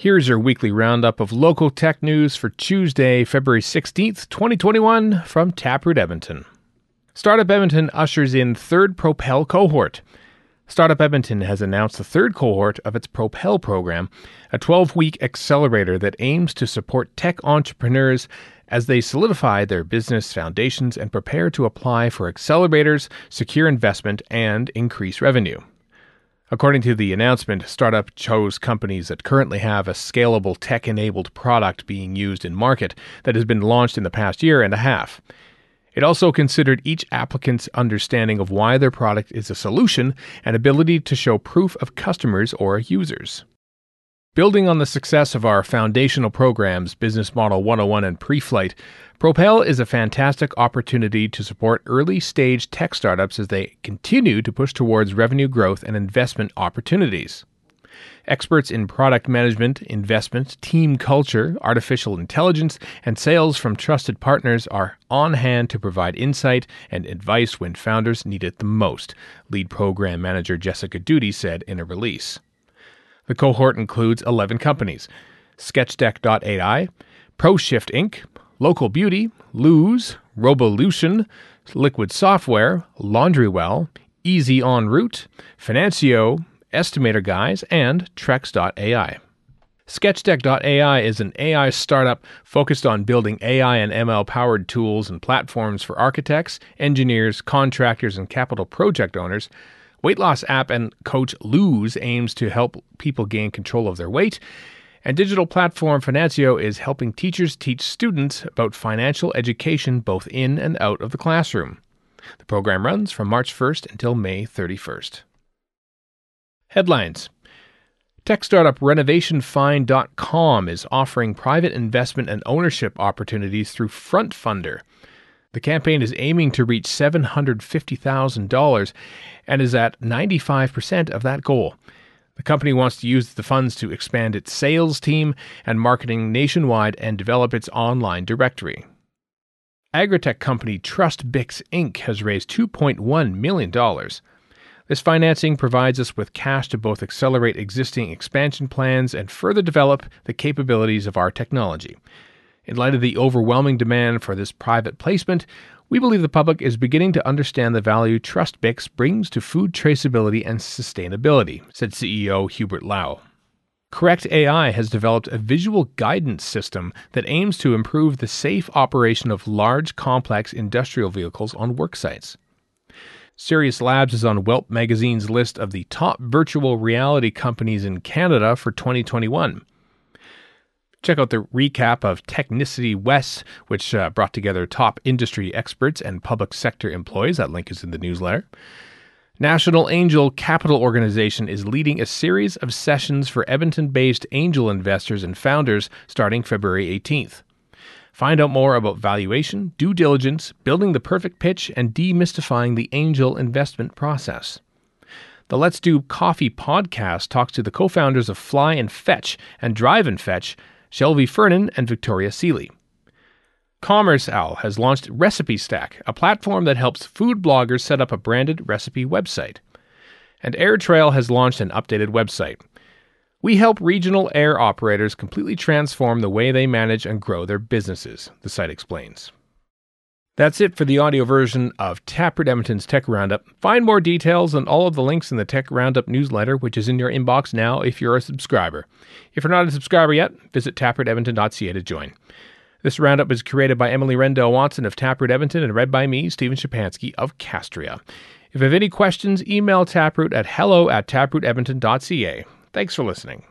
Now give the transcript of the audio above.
Here's your weekly roundup of local tech news for Tuesday, February 16th, 2021, from Taproot Edmonton. Startup Edmonton ushers in third Propel cohort. Startup Edmonton has announced the third cohort of its Propel program, a 12 week accelerator that aims to support tech entrepreneurs as they solidify their business foundations and prepare to apply for accelerators, secure investment, and increase revenue. According to the announcement, Startup chose companies that currently have a scalable tech enabled product being used in market that has been launched in the past year and a half. It also considered each applicant's understanding of why their product is a solution and ability to show proof of customers or users. Building on the success of our foundational programs, Business Model 101 and Preflight, Propel is a fantastic opportunity to support early stage tech startups as they continue to push towards revenue growth and investment opportunities. Experts in product management, investment, team culture, artificial intelligence, and sales from trusted partners are on hand to provide insight and advice when founders need it the most, lead program manager Jessica Duty said in a release. The cohort includes 11 companies Sketchdeck.ai, ProShift Inc., Local Beauty, Lose, Robolution, Liquid Software, Laundrywell, Easy En Route, Financio, Estimator Guys, and Trex.ai. Sketchdeck.ai is an AI startup focused on building AI and ML powered tools and platforms for architects, engineers, contractors, and capital project owners Weight loss app and coach Lose aims to help people gain control of their weight. And digital platform Financio is helping teachers teach students about financial education both in and out of the classroom. The program runs from March 1st until May 31st. Headlines Tech startup RenovationFind.com is offering private investment and ownership opportunities through FrontFundr. The campaign is aiming to reach $750,000 and is at 95% of that goal. The company wants to use the funds to expand its sales team and marketing nationwide and develop its online directory. Agritech company TrustBix Inc. has raised $2.1 million. This financing provides us with cash to both accelerate existing expansion plans and further develop the capabilities of our technology. In light of the overwhelming demand for this private placement, we believe the public is beginning to understand the value TrustBix brings to food traceability and sustainability, said CEO Hubert Lau. Correct AI has developed a visual guidance system that aims to improve the safe operation of large, complex industrial vehicles on work sites. Serious Labs is on Welp magazine's list of the top virtual reality companies in Canada for 2021. Check out the recap of Technicity West, which uh, brought together top industry experts and public sector employees. That link is in the newsletter. National Angel Capital Organization is leading a series of sessions for Edmonton based angel investors and founders starting February 18th. Find out more about valuation, due diligence, building the perfect pitch, and demystifying the angel investment process. The Let's Do Coffee podcast talks to the co founders of Fly and Fetch and Drive and Fetch Shelby Fernan, and Victoria Seeley. Commerce Owl has launched Recipe Stack, a platform that helps food bloggers set up a branded recipe website. And AirTrail has launched an updated website. We help regional air operators completely transform the way they manage and grow their businesses, the site explains. That's it for the audio version of Taproot Edmonton's Tech Roundup. Find more details and all of the links in the Tech Roundup newsletter, which is in your inbox now if you're a subscriber. If you're not a subscriber yet, visit taprootedmonton.ca to join. This roundup is created by Emily Rendall Watson of Taproot Edmonton and read by me, Stephen Shapansky of Castria. If you have any questions, email Taproot at hello at taprootedmonton.ca. Thanks for listening.